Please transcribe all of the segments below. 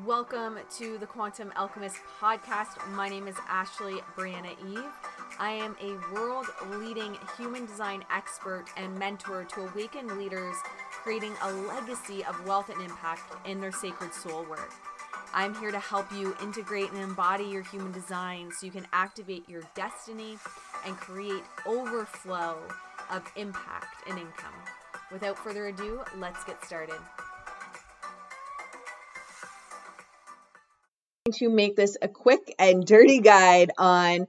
Welcome to the Quantum Alchemist podcast. My name is Ashley Brianna Eve. I am a world leading human design expert and mentor to awaken leaders creating a legacy of wealth and impact in their sacred soul work. I'm here to help you integrate and embody your human design so you can activate your destiny and create overflow of impact and income. Without further ado, let's get started. To make this a quick and dirty guide on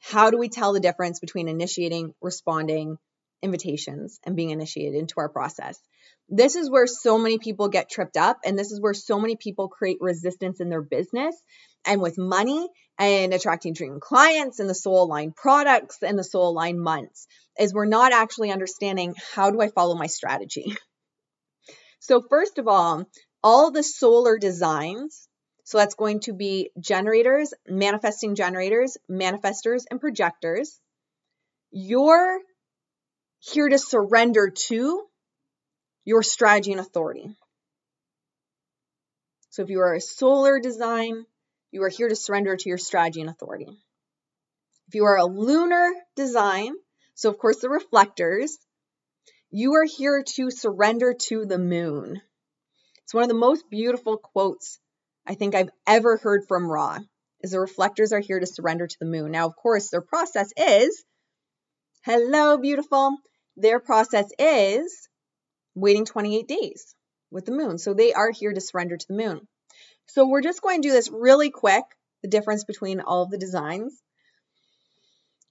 how do we tell the difference between initiating, responding, invitations, and being initiated into our process. This is where so many people get tripped up, and this is where so many people create resistance in their business and with money and attracting dream clients and the soul aligned products and the soul aligned months is we're not actually understanding how do I follow my strategy. So, first of all, all the solar designs so that's going to be generators, manifesting generators, manifestors, and projectors. You're here to surrender to your strategy and authority. So if you are a solar design, you are here to surrender to your strategy and authority. If you are a lunar design, so of course the reflectors, you are here to surrender to the moon. It's one of the most beautiful quotes I think I've ever heard from Ra is the reflectors are here to surrender to the moon. Now, of course, their process is hello, beautiful. Their process is waiting 28 days with the moon. So they are here to surrender to the moon. So we're just going to do this really quick the difference between all of the designs.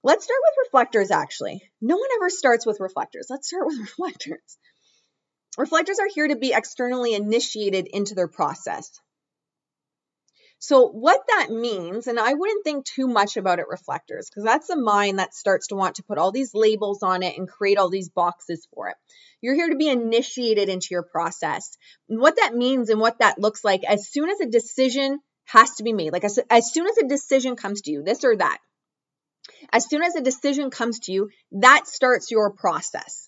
Let's start with reflectors, actually. No one ever starts with reflectors. Let's start with reflectors. Reflectors are here to be externally initiated into their process. So, what that means, and I wouldn't think too much about it reflectors, because that's the mind that starts to want to put all these labels on it and create all these boxes for it. You're here to be initiated into your process. And what that means and what that looks like as soon as a decision has to be made, like as, as soon as a decision comes to you, this or that, as soon as a decision comes to you, that starts your process.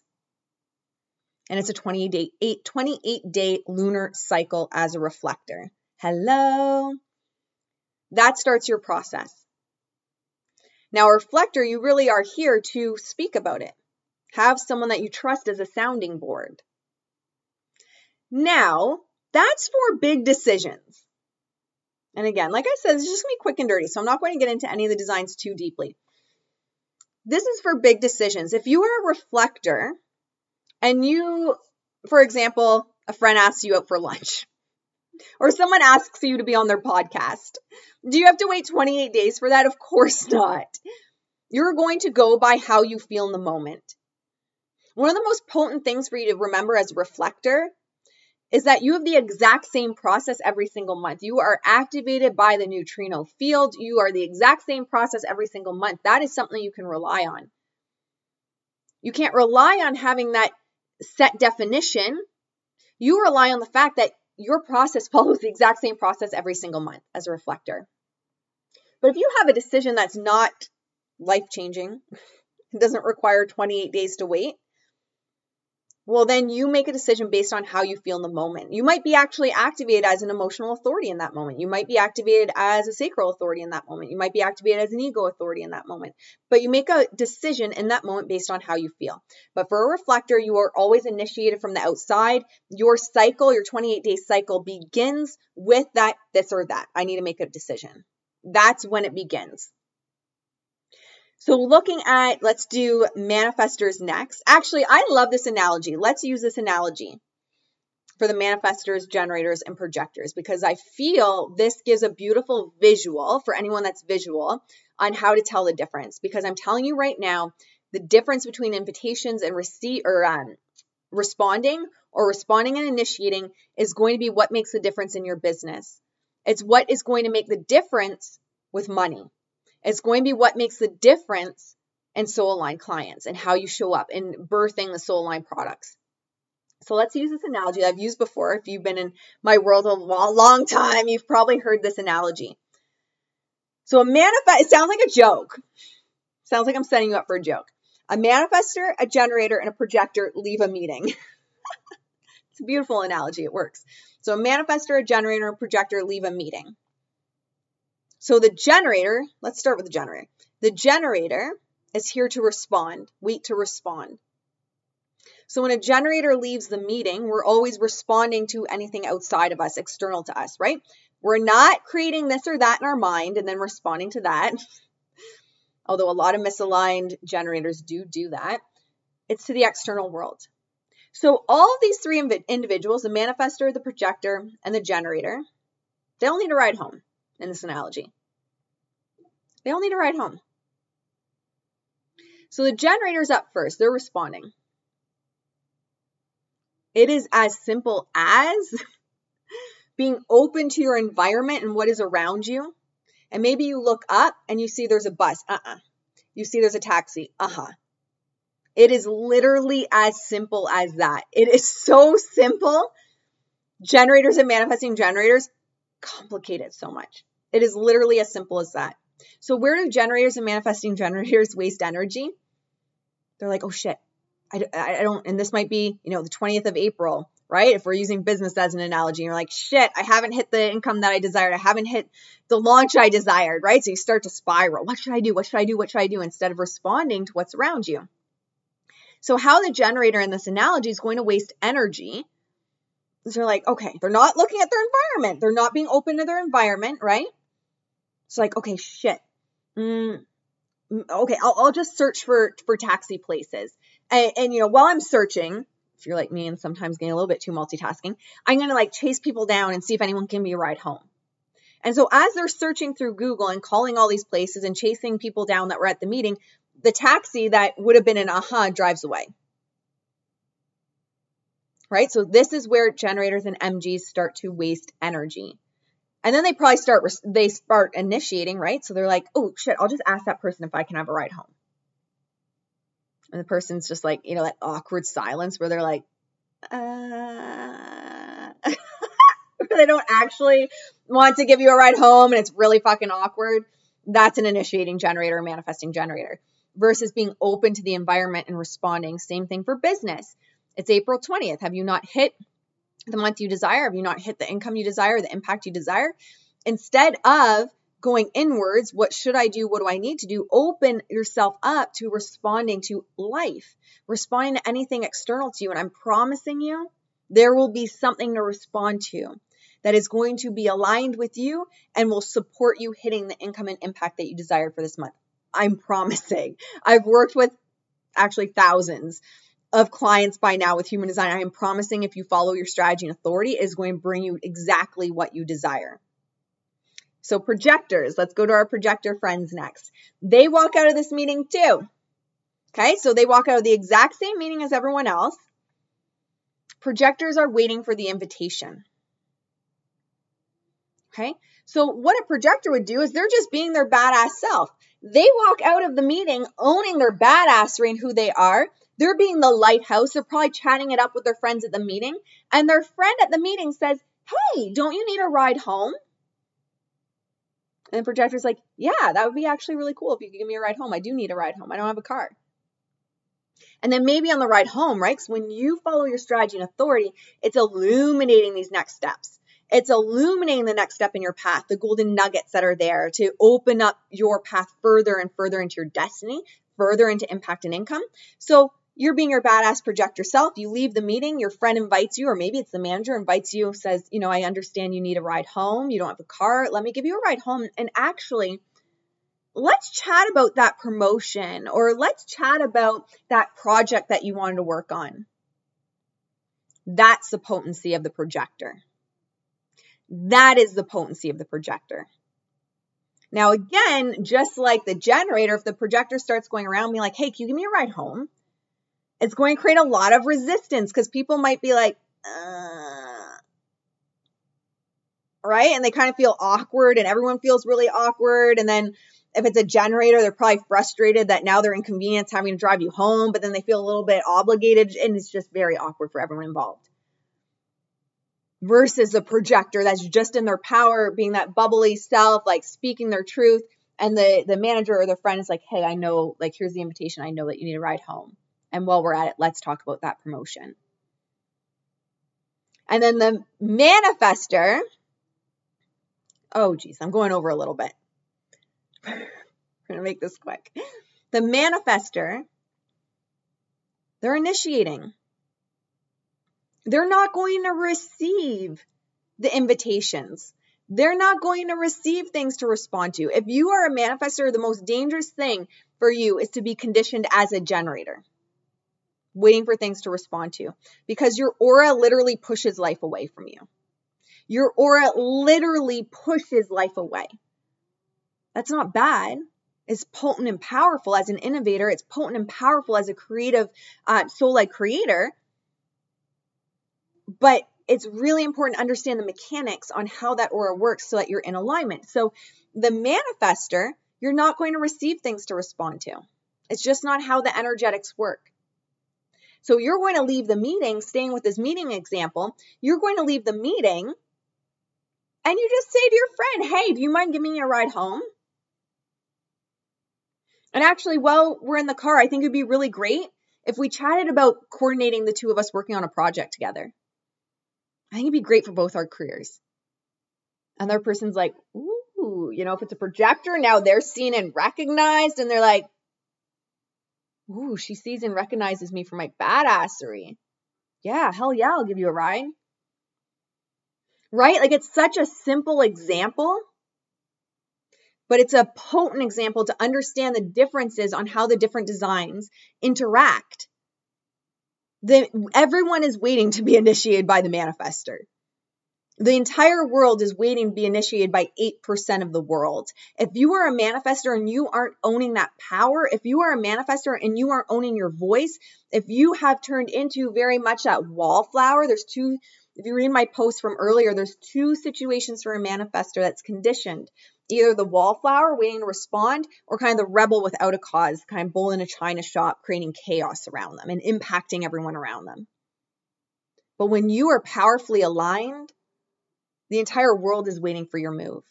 And it's a 28 day, 28 day lunar cycle as a reflector. Hello. That starts your process. Now, reflector, you really are here to speak about it. Have someone that you trust as a sounding board. Now, that's for big decisions. And again, like I said, it's just gonna be quick and dirty, so I'm not going to get into any of the designs too deeply. This is for big decisions. If you are a reflector and you, for example, a friend asks you out for lunch, or someone asks you to be on their podcast. Do you have to wait 28 days for that? Of course not. You're going to go by how you feel in the moment. One of the most potent things for you to remember as a reflector is that you have the exact same process every single month. You are activated by the neutrino field. You are the exact same process every single month. That is something you can rely on. You can't rely on having that set definition. You rely on the fact that your process follows the exact same process every single month as a reflector. But if you have a decision that's not life changing, it doesn't require 28 days to wait, well, then you make a decision based on how you feel in the moment. You might be actually activated as an emotional authority in that moment. You might be activated as a sacral authority in that moment. You might be activated as an ego authority in that moment. But you make a decision in that moment based on how you feel. But for a reflector, you are always initiated from the outside. Your cycle, your 28 day cycle, begins with that, this or that. I need to make a decision. That's when it begins. So looking at, let's do manifestors next. Actually, I love this analogy. Let's use this analogy for the manifestors, generators, and projectors because I feel this gives a beautiful visual for anyone that's visual on how to tell the difference. Because I'm telling you right now, the difference between invitations and receipt or um, responding or responding and initiating is going to be what makes the difference in your business. It's what is going to make the difference with money. It's going to be what makes the difference in soul aligned clients and how you show up in birthing the soul aligned products. So let's use this analogy that I've used before. If you've been in my world a long time, you've probably heard this analogy. So a manifest, it sounds like a joke. Sounds like I'm setting you up for a joke. A manifester, a generator, and a projector leave a meeting. It's a beautiful analogy. It works. So a manifestor, a generator, and a projector leave a meeting. So the generator, let's start with the generator. The generator is here to respond, wait to respond. So when a generator leaves the meeting, we're always responding to anything outside of us, external to us, right? We're not creating this or that in our mind and then responding to that. Although a lot of misaligned generators do do that. It's to the external world. So all of these three individuals, the manifestor, the projector, and the generator, they all need a ride home in this analogy. They all need a ride home. So the generator's up first. They're responding. It is as simple as being open to your environment and what is around you. And maybe you look up and you see there's a bus. Uh uh-uh. uh You see there's a taxi. Uh huh. It is literally as simple as that. It is so simple. Generators and manifesting generators complicate it so much. It is literally as simple as that. So, where do generators and manifesting generators waste energy? They're like, oh shit, I, I don't, and this might be, you know, the 20th of April, right? If we're using business as an analogy, you're like, shit, I haven't hit the income that I desired. I haven't hit the launch I desired, right? So you start to spiral. What should I do? What should I do? What should I do? Instead of responding to what's around you. So, how the generator in this analogy is going to waste energy they're like, okay, they're not looking at their environment. They're not being open to their environment, right? It's like, okay, shit. Mm, mm okay, I'll, I'll just search for for taxi places. And, and, you know, while I'm searching, if you're like me and sometimes getting a little bit too multitasking, I'm to like chase people down and see if anyone can be a ride home. And so as they're searching through Google and calling all these places and chasing people down that were at the meeting, the taxi that would have been an aha drives away. Right? So this is where generators and MGs start to waste energy. And then they probably start they start initiating, right? So they're like, "Oh shit, I'll just ask that person if I can have a ride home." and the person's just like, you know, that awkward silence where they're like, uh, they don't actually want to give you a ride home and it's really fucking awkward. That's an initiating generator, manifesting generator versus being open to the environment and responding. Same thing for business. It's April 20th. Have you not hit the month you desire? Have you not hit the income you desire, the impact you desire? Instead of going inwards, what should I do? What do I need to do? Open yourself up to responding to life, responding to anything external to you. And I'm promising you, there will be something to respond to that is going to be aligned with you and will support you hitting the income and impact that you desire for this month. I'm promising. I've worked with actually thousands of clients by now with human design. I am promising if you follow your strategy and authority, is going to bring you exactly what you desire. So projectors, let's go to our projector friends next. They walk out of this meeting too. Okay, so they walk out of the exact same meeting as everyone else. Projectors are waiting for the invitation. Okay, so what a projector would do is they're just being their badass self. They walk out of the meeting owning their badassery and who they are. They're being the lighthouse. They're probably chatting it up with their friends at the meeting. And their friend at the meeting says, Hey, don't you need a ride home? And the projector's like, yeah, that would be actually really cool if you could give me a ride home. I do need a ride home. I don't have a car. And then maybe on the ride home, right? Because when you follow your strategy and authority, it's illuminating these next steps. It's illuminating the next step in your path, the golden nuggets that are there to open up your path further and further into your destiny, further into impact and income. So you're being your badass projector self. You leave the meeting, your friend invites you, or maybe it's the manager invites you, says, you know, I understand you need a ride home. You don't have a car. Let me give you a ride home. And actually, let's chat about that promotion or let's chat about that project that you wanted to work on. That's the potency of the projector. That is the potency of the projector. Now, again, just like the generator, if the projector starts going around me like, hey, can you give me a ride home? It's going to create a lot of resistance because people might be like, uh, right? And they kind of feel awkward and everyone feels really awkward. And then if it's a generator, they're probably frustrated that now they're inconvenienced having to drive you home, but then they feel a little bit obligated and it's just very awkward for everyone involved. Versus a projector that's just in their power, being that bubbly self, like speaking their truth. And the, the manager or the friend is like, hey, I know, like, here's the invitation. I know that you need a ride home. And while we're at it, let's talk about that promotion. And then the manifester, oh, geez, I'm going over a little bit. I'm going to make this quick. The manifester, they're initiating. They're not going to receive the invitations. They're not going to receive things to respond to. If you are a manifester, the most dangerous thing for you is to be conditioned as a generator, waiting for things to respond to, because your aura literally pushes life away from you. Your aura literally pushes life away. That's not bad. It's potent and powerful as an innovator. It's potent and powerful as a creative, uh, soul like creator. But it's really important to understand the mechanics on how that aura works so that you're in alignment. So, the manifester, you're not going to receive things to respond to. It's just not how the energetics work. So, you're going to leave the meeting, staying with this meeting example, you're going to leave the meeting and you just say to your friend, Hey, do you mind giving me a ride home? And actually, while we're in the car, I think it'd be really great if we chatted about coordinating the two of us working on a project together. I think it'd be great for both our careers. And their person's like, ooh, you know, if it's a projector, now they're seen and recognized, and they're like, ooh, she sees and recognizes me for my badassery. Yeah, hell yeah, I'll give you a ride. Right? Like it's such a simple example, but it's a potent example to understand the differences on how the different designs interact the, everyone is waiting to be initiated by the manifester. The entire world is waiting to be initiated by 8% of the world. If you are a manifester and you aren't owning that power, if you are a manifester and you aren't owning your voice, if you have turned into very much that wallflower, there's two, if you read my post from earlier, there's two situations for a manifester that's conditioned either the wallflower waiting to respond or kind of the rebel without a cause, kind of bull in a china shop, creating chaos around them and impacting everyone around them. But when you are powerfully aligned, the entire world is waiting for your move.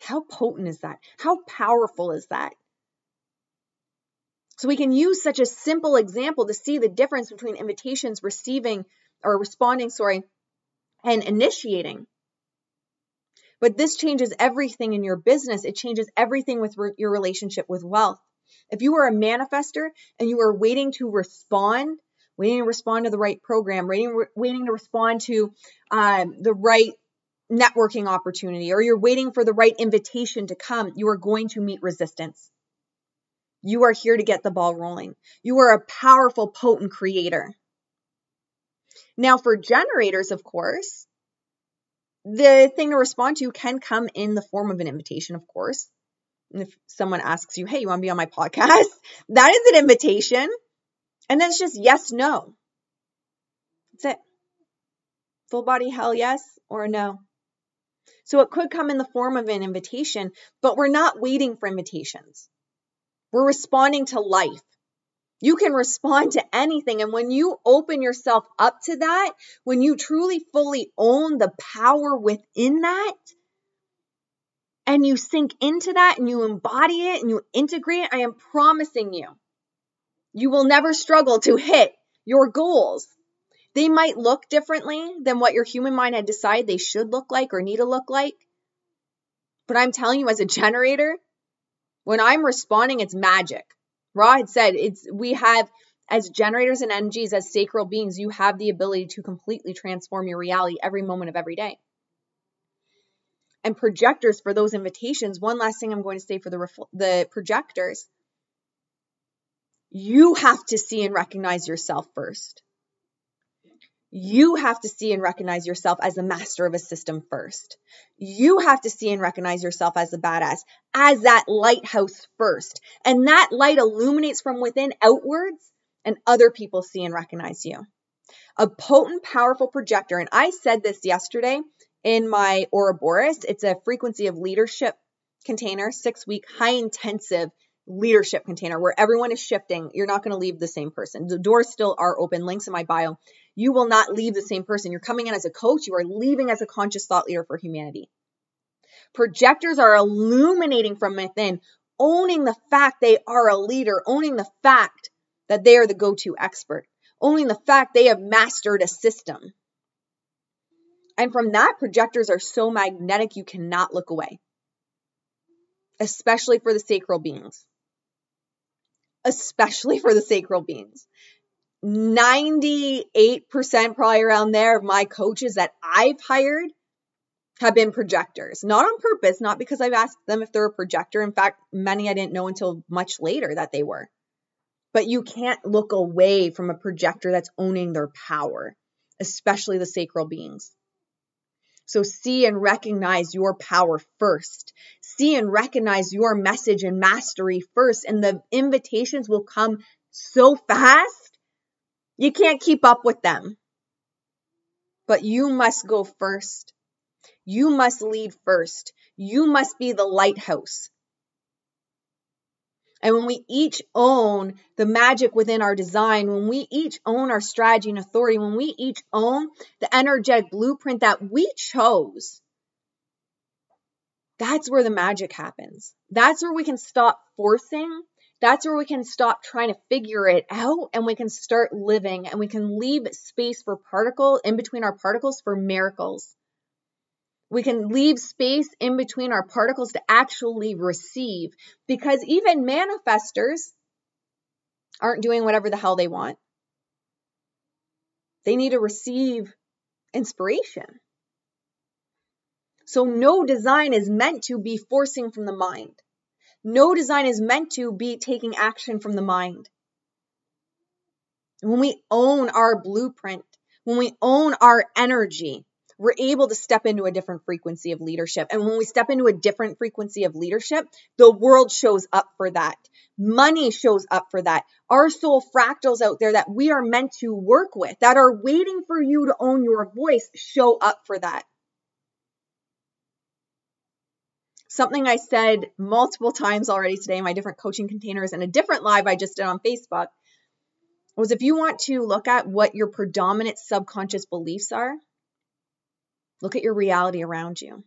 How potent is that? How powerful is that? So we can use such a simple example to see the difference between invitations receiving or responding, sorry, and initiating. But this changes everything in your business. It changes everything with re- your relationship with wealth. If you are a manifester and you are waiting to respond, waiting to respond to the right program, waiting, waiting to respond to um, the right networking opportunity, or you're waiting for the right invitation to come, you are going to meet resistance. You are here to get the ball rolling. You are a powerful, potent creator. Now, for generators, of course, the thing to respond to can come in the form of an invitation, of course. And if someone asks you, hey, you want to be on my podcast? That is an invitation. And then it's just yes, no. That's it. Full body hell yes or no. So it could come in the form of an invitation, but we're not waiting for invitations. We're responding to life. You can respond to anything. And when you open yourself up to that, when you truly fully own the power within that, and you sink into that and you embody it and you integrate it, I am promising you, you will never struggle to hit your goals. They might look differently than what your human mind had decided they should look like or need to look like. But I'm telling you, as a generator, when I'm responding, it's magic. Ra had said it's we have as generators and energies, as sacral beings, you have the ability to completely transform your reality every moment of every day. And projectors for those invitations. One last thing I'm going to say for the the projectors, you have to see and recognize yourself first. You have to see and recognize yourself as the master of a system first. You have to see and recognize yourself as the badass, as that lighthouse first. And that light illuminates from within outwards, and other people see and recognize you. A potent, powerful projector, and I said this yesterday in my Ouroboros, it's a frequency of leadership container, six week, high intensive leadership container where everyone is shifting. You're not going to leave the same person. The doors still are open. Links in my bio you will not leave the same person. You're coming in as a coach, you are leaving as a conscious thought leader for humanity. Projectors are illuminating from within, owning the fact they are a leader, owning the fact that they are the go to expert, owning the fact they have mastered a system. And from that, projectors are so magnetic you cannot look away, especially for the sacral beings. Especially for the sacral beings. 98% probably around there of my coaches that I've hired have been projectors. Not on purpose, not because I've asked them if they're a projector. In fact, many I didn't know until much later that they were. But you can't look away from a projector that's owning their power, especially the sacral beings. So see and recognize your power first. See and recognize your message and mastery first. And the invitations will come so fast, you can't keep up with them. But you must go first. You must lead first. You must be the lighthouse. And when we each own the magic within our design, when we each own our strategy and authority, when we each own the energetic blueprint that we chose, that's where the magic happens. That's where we can stop forcing. That's where we can stop trying to figure it out and we can start living and we can leave space for particle in between our particles for miracles. We can leave space in between our particles to actually receive because even manifestors aren't doing whatever the hell they want. They need to receive inspiration. So, no design is meant to be forcing from the mind. No design is meant to be taking action from the mind. When we own our blueprint, when we own our energy, we're able to step into a different frequency of leadership. And when we step into a different frequency of leadership, the world shows up for that. Money shows up for that. Our soul fractals out there that we are meant to work with, that are waiting for you to own your voice, show up for that. Something I said multiple times already today in my different coaching containers and a different live I just did on Facebook was if you want to look at what your predominant subconscious beliefs are, Look at your reality around you.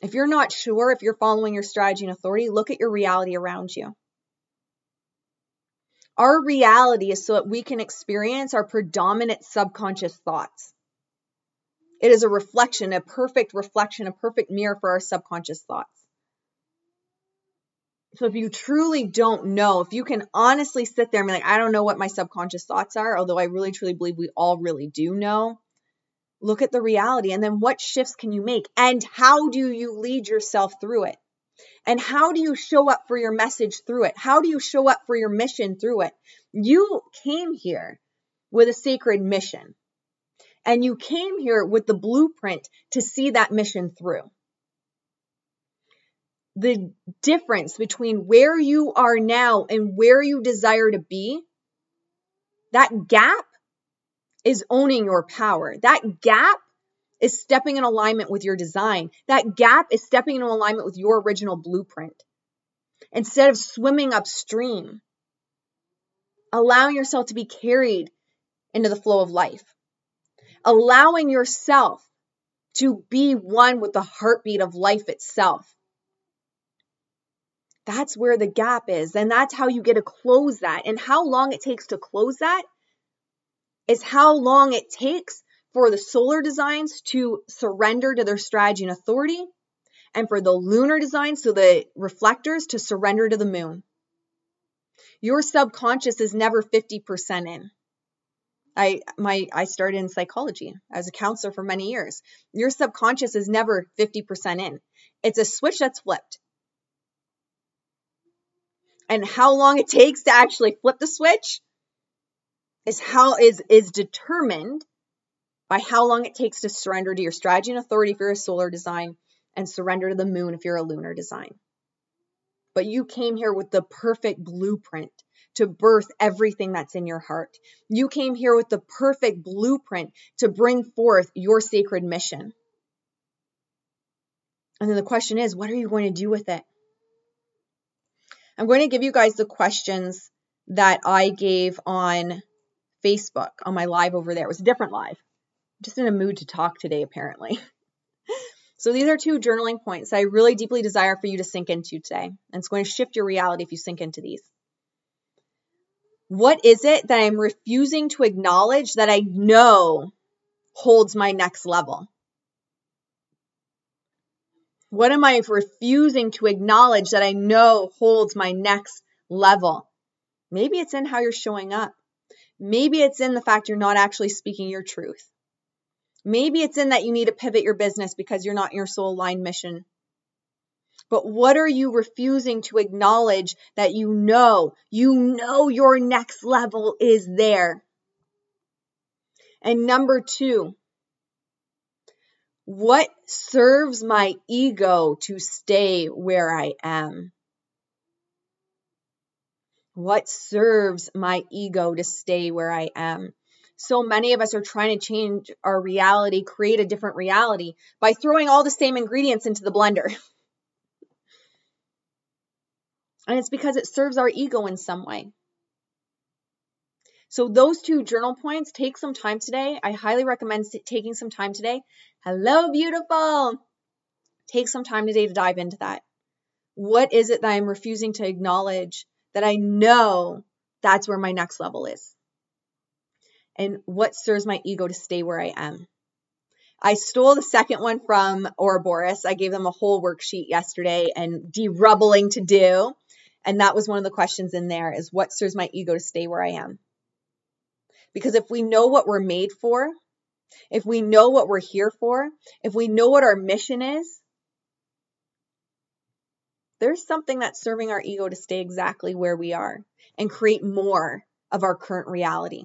If you're not sure if you're following your strategy and authority, look at your reality around you. Our reality is so that we can experience our predominant subconscious thoughts. It is a reflection, a perfect reflection, a perfect mirror for our subconscious thoughts. So if you truly don't know, if you can honestly sit there and be like, I don't know what my subconscious thoughts are, although I really truly believe we all really do know, look at the reality and then what shifts can you make? And how do you lead yourself through it? And how do you show up for your message through it? How do you show up for your mission through it? You came here with a sacred mission and you came here with the blueprint to see that mission through the difference between where you are now and where you desire to be that gap is owning your power. That gap is stepping in alignment with your design. That gap is stepping in alignment with your original blueprint. Instead of swimming upstream, allowing yourself to be carried into the flow of life, allowing yourself to be one with the heartbeat of life itself. That's where the gap is. And that's how you get to close that. And how long it takes to close that is how long it takes for the solar designs to surrender to their strategy and authority, and for the lunar designs, so the reflectors, to surrender to the moon. Your subconscious is never 50% in. I my I started in psychology as a counselor for many years. Your subconscious is never 50% in. It's a switch that's flipped. And how long it takes to actually flip the switch is how is is determined by how long it takes to surrender to your strategy and authority if you're a solar design and surrender to the moon if you're a lunar design. But you came here with the perfect blueprint to birth everything that's in your heart. You came here with the perfect blueprint to bring forth your sacred mission. And then the question is, what are you going to do with it? I'm going to give you guys the questions that I gave on Facebook on my live over there. It was a different live. Just in a mood to talk today, apparently. so these are two journaling points that I really deeply desire for you to sink into today. And it's going to shift your reality if you sink into these. What is it that I'm refusing to acknowledge that I know holds my next level? What am I refusing to acknowledge that I know holds my next level? Maybe it's in how you're showing up. Maybe it's in the fact you're not actually speaking your truth. Maybe it's in that you need to pivot your business because you're not in your soul aligned mission. But what are you refusing to acknowledge that you know? You know your next level is there. And number two, what serves my ego to stay where I am? What serves my ego to stay where I am? So many of us are trying to change our reality, create a different reality by throwing all the same ingredients into the blender. and it's because it serves our ego in some way. So those two journal points, take some time today. I highly recommend taking some time today. Hello, beautiful. Take some time today to dive into that. What is it that I'm refusing to acknowledge that I know that's where my next level is? And what serves my ego to stay where I am? I stole the second one from Ouroboros. I gave them a whole worksheet yesterday and derubbling to do. And that was one of the questions in there is what serves my ego to stay where I am? Because if we know what we're made for, if we know what we're here for, if we know what our mission is, there's something that's serving our ego to stay exactly where we are and create more of our current reality.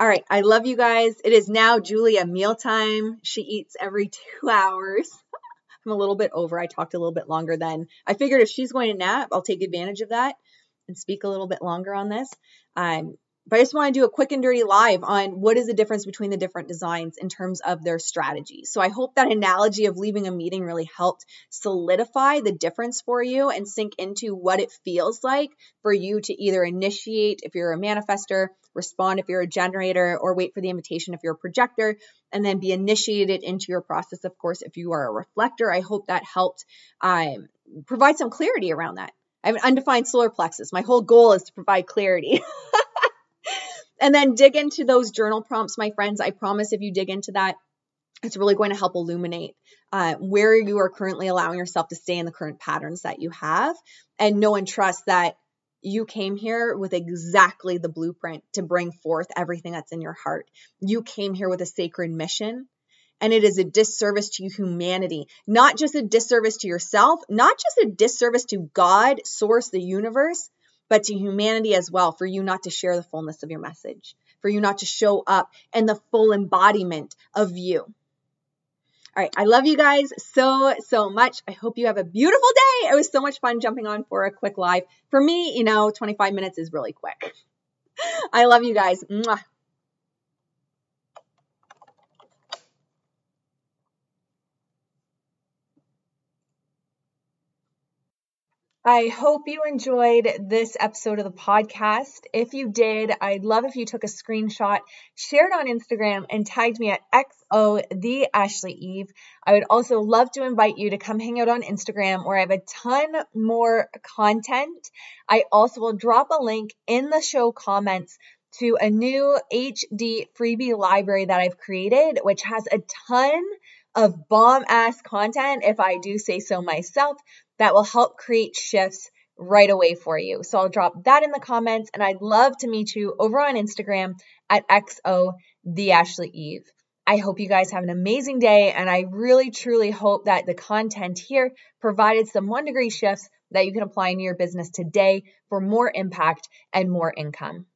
All right, I love you guys. It is now Julia mealtime. She eats every two hours. I'm a little bit over. I talked a little bit longer than I figured if she's going to nap, I'll take advantage of that and speak a little bit longer on this. Um, but I just want to do a quick and dirty live on what is the difference between the different designs in terms of their strategies. So I hope that analogy of leaving a meeting really helped solidify the difference for you and sink into what it feels like for you to either initiate if you're a manifester, respond if you're a generator, or wait for the invitation if you're a projector, and then be initiated into your process, of course, if you are a reflector. I hope that helped um, provide some clarity around that. I have an undefined solar plexus. My whole goal is to provide clarity. and then dig into those journal prompts, my friends. I promise if you dig into that, it's really going to help illuminate uh, where you are currently allowing yourself to stay in the current patterns that you have and know and trust that you came here with exactly the blueprint to bring forth everything that's in your heart. You came here with a sacred mission and it is a disservice to humanity, not just a disservice to yourself, not just a disservice to God, source, the universe, but to humanity as well, for you not to share the fullness of your message, for you not to show up in the full embodiment of you. All right, I love you guys so, so much. I hope you have a beautiful day. It was so much fun jumping on for a quick live. For me, you know, 25 minutes is really quick. I love you guys. Mwah. I hope you enjoyed this episode of the podcast. If you did, I'd love if you took a screenshot, shared on Instagram, and tagged me at XO the Ashley Eve. I would also love to invite you to come hang out on Instagram where I have a ton more content. I also will drop a link in the show comments to a new HD freebie library that I've created, which has a ton of bomb ass content, if I do say so myself, that will help create shifts right away for you. So I'll drop that in the comments and I'd love to meet you over on Instagram at XO the Ashley Eve. I hope you guys have an amazing day and I really truly hope that the content here provided some one degree shifts that you can apply in your business today for more impact and more income.